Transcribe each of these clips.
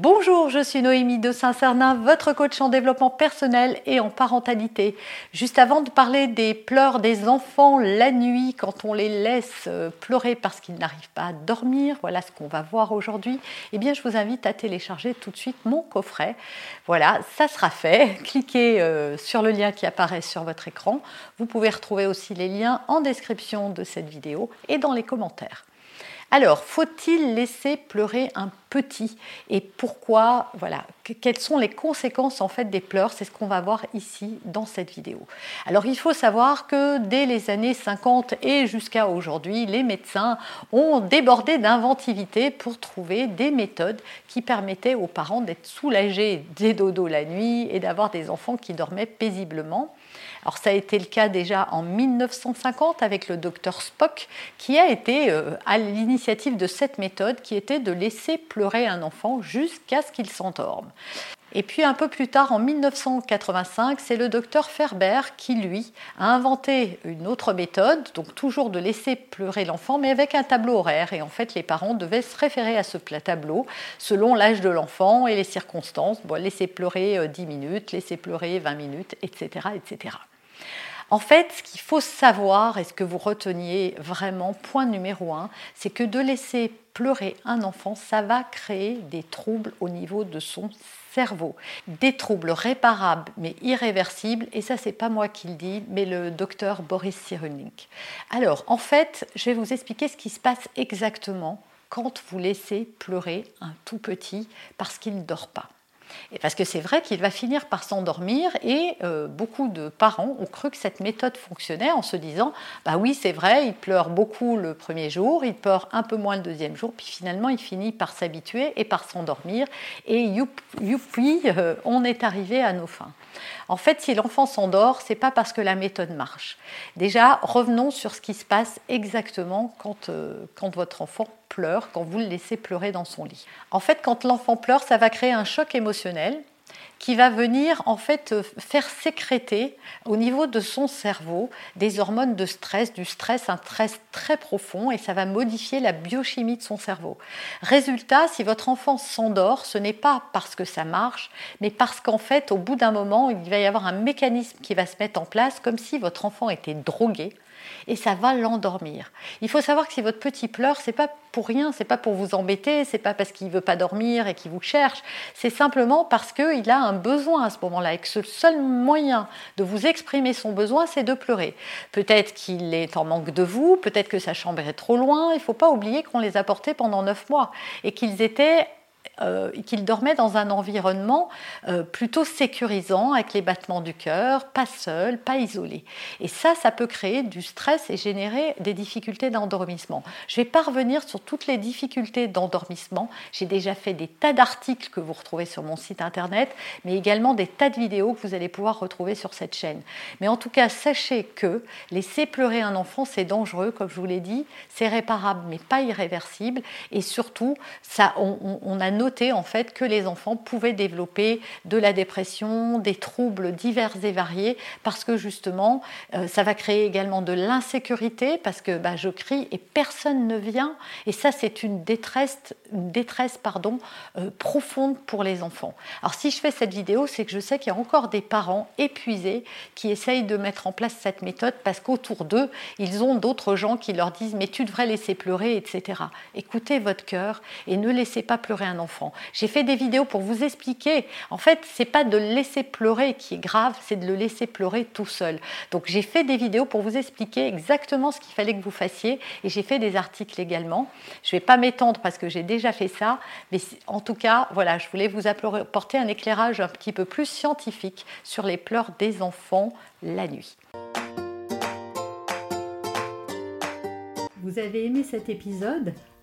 Bonjour, je suis Noémie de Saint-Cernin, votre coach en développement personnel et en parentalité. Juste avant de parler des pleurs des enfants la nuit quand on les laisse euh, pleurer parce qu'ils n'arrivent pas à dormir, voilà ce qu'on va voir aujourd'hui, eh bien je vous invite à télécharger tout de suite mon coffret. Voilà, ça sera fait. Cliquez euh, sur le lien qui apparaît sur votre écran. Vous pouvez retrouver aussi les liens en description de cette vidéo et dans les commentaires. Alors, faut-il laisser pleurer un petit Et pourquoi Voilà, quelles sont les conséquences en fait des pleurs? C'est ce qu'on va voir ici dans cette vidéo. Alors, il faut savoir que dès les années 50 et jusqu'à aujourd'hui, les médecins ont débordé d'inventivité pour trouver des méthodes qui permettaient aux parents d'être soulagés des dodos la nuit et d'avoir des enfants qui dormaient paisiblement. Alors ça a été le cas déjà en 1950 avec le docteur Spock qui a été euh, à l'initiative de cette méthode qui était de laisser pleurer un enfant jusqu'à ce qu'il s'endorme. Et puis un peu plus tard, en 1985, c'est le docteur Ferber qui, lui, a inventé une autre méthode, donc toujours de laisser pleurer l'enfant, mais avec un tableau horaire. Et en fait, les parents devaient se référer à ce tableau selon l'âge de l'enfant et les circonstances. Bon, laisser pleurer 10 euh, minutes, laisser pleurer 20 minutes, etc. etc. En fait, ce qu'il faut savoir et ce que vous reteniez vraiment, point numéro un, c'est que de laisser pleurer un enfant, ça va créer des troubles au niveau de son cerveau, des troubles réparables mais irréversibles, et ça c'est pas moi qui le dis, mais le docteur Boris Cyrulnik. Alors en fait, je vais vous expliquer ce qui se passe exactement quand vous laissez pleurer un tout petit parce qu'il ne dort pas. Et parce que c'est vrai qu'il va finir par s'endormir et euh, beaucoup de parents ont cru que cette méthode fonctionnait en se disant bah oui c'est vrai il pleure beaucoup le premier jour il pleure un peu moins le deuxième jour puis finalement il finit par s'habituer et par s'endormir et youpi euh, on est arrivé à nos fins. En fait, si l'enfant s'endort, c'est pas parce que la méthode marche. Déjà, revenons sur ce qui se passe exactement quand, euh, quand votre enfant pleure, quand vous le laissez pleurer dans son lit. En fait, quand l'enfant pleure, ça va créer un choc émotionnel qui va venir en fait euh, faire sécréter au niveau de son cerveau des hormones de stress, du stress, un stress très profond et ça va modifier la biochimie de son cerveau. Résultat, si votre enfant s'endort, ce n'est pas parce que ça marche, mais parce qu'en fait, au bout d'un moment, il va y avoir un mécanisme qui va se mettre en place comme si votre enfant était drogué et ça va l'endormir. Il faut savoir que si votre petit pleure, c'est pas pour rien, c'est pas pour vous embêter, c'est pas parce qu'il veut pas dormir et qu'il vous cherche, c'est simplement parce qu'il a un besoin à ce moment-là et que ce seul moyen de vous exprimer son besoin, c'est de pleurer. Peut-être qu'il est en manque de vous, peut-être que sa chambre est trop loin, il faut pas oublier qu'on les a portés pendant neuf mois et qu'ils étaient euh, qu'il dormait dans un environnement euh, plutôt sécurisant, avec les battements du cœur, pas seul, pas isolé. Et ça, ça peut créer du stress et générer des difficultés d'endormissement. Je vais pas revenir sur toutes les difficultés d'endormissement. J'ai déjà fait des tas d'articles que vous retrouvez sur mon site internet, mais également des tas de vidéos que vous allez pouvoir retrouver sur cette chaîne. Mais en tout cas, sachez que laisser pleurer un enfant, c'est dangereux, comme je vous l'ai dit, c'est réparable, mais pas irréversible. Et surtout, ça, on, on a noté en fait que les enfants pouvaient développer de la dépression, des troubles divers et variés, parce que justement, euh, ça va créer également de l'insécurité, parce que bah, je crie et personne ne vient, et ça c'est une détresse, détresse pardon, euh, profonde pour les enfants. Alors si je fais cette vidéo, c'est que je sais qu'il y a encore des parents épuisés qui essayent de mettre en place cette méthode, parce qu'autour d'eux, ils ont d'autres gens qui leur disent mais tu devrais laisser pleurer, etc. Écoutez votre cœur et ne laissez pas pleurer un enfant J'ai fait des vidéos pour vous expliquer. En fait, c'est pas de le laisser pleurer qui est grave, c'est de le laisser pleurer tout seul. Donc j'ai fait des vidéos pour vous expliquer exactement ce qu'il fallait que vous fassiez et j'ai fait des articles également. Je vais pas m'étendre parce que j'ai déjà fait ça, mais en tout cas, voilà, je voulais vous apporter un éclairage un petit peu plus scientifique sur les pleurs des enfants la nuit. Vous avez aimé cet épisode?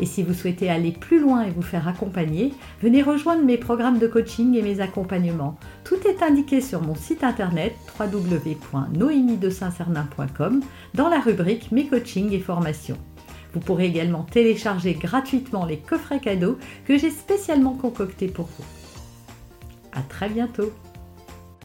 Et si vous souhaitez aller plus loin et vous faire accompagner, venez rejoindre mes programmes de coaching et mes accompagnements. Tout est indiqué sur mon site internet www.noémie-de-saint-cernin.com dans la rubrique Mes coachings et formations. Vous pourrez également télécharger gratuitement les coffrets cadeaux que j'ai spécialement concoctés pour vous. À très bientôt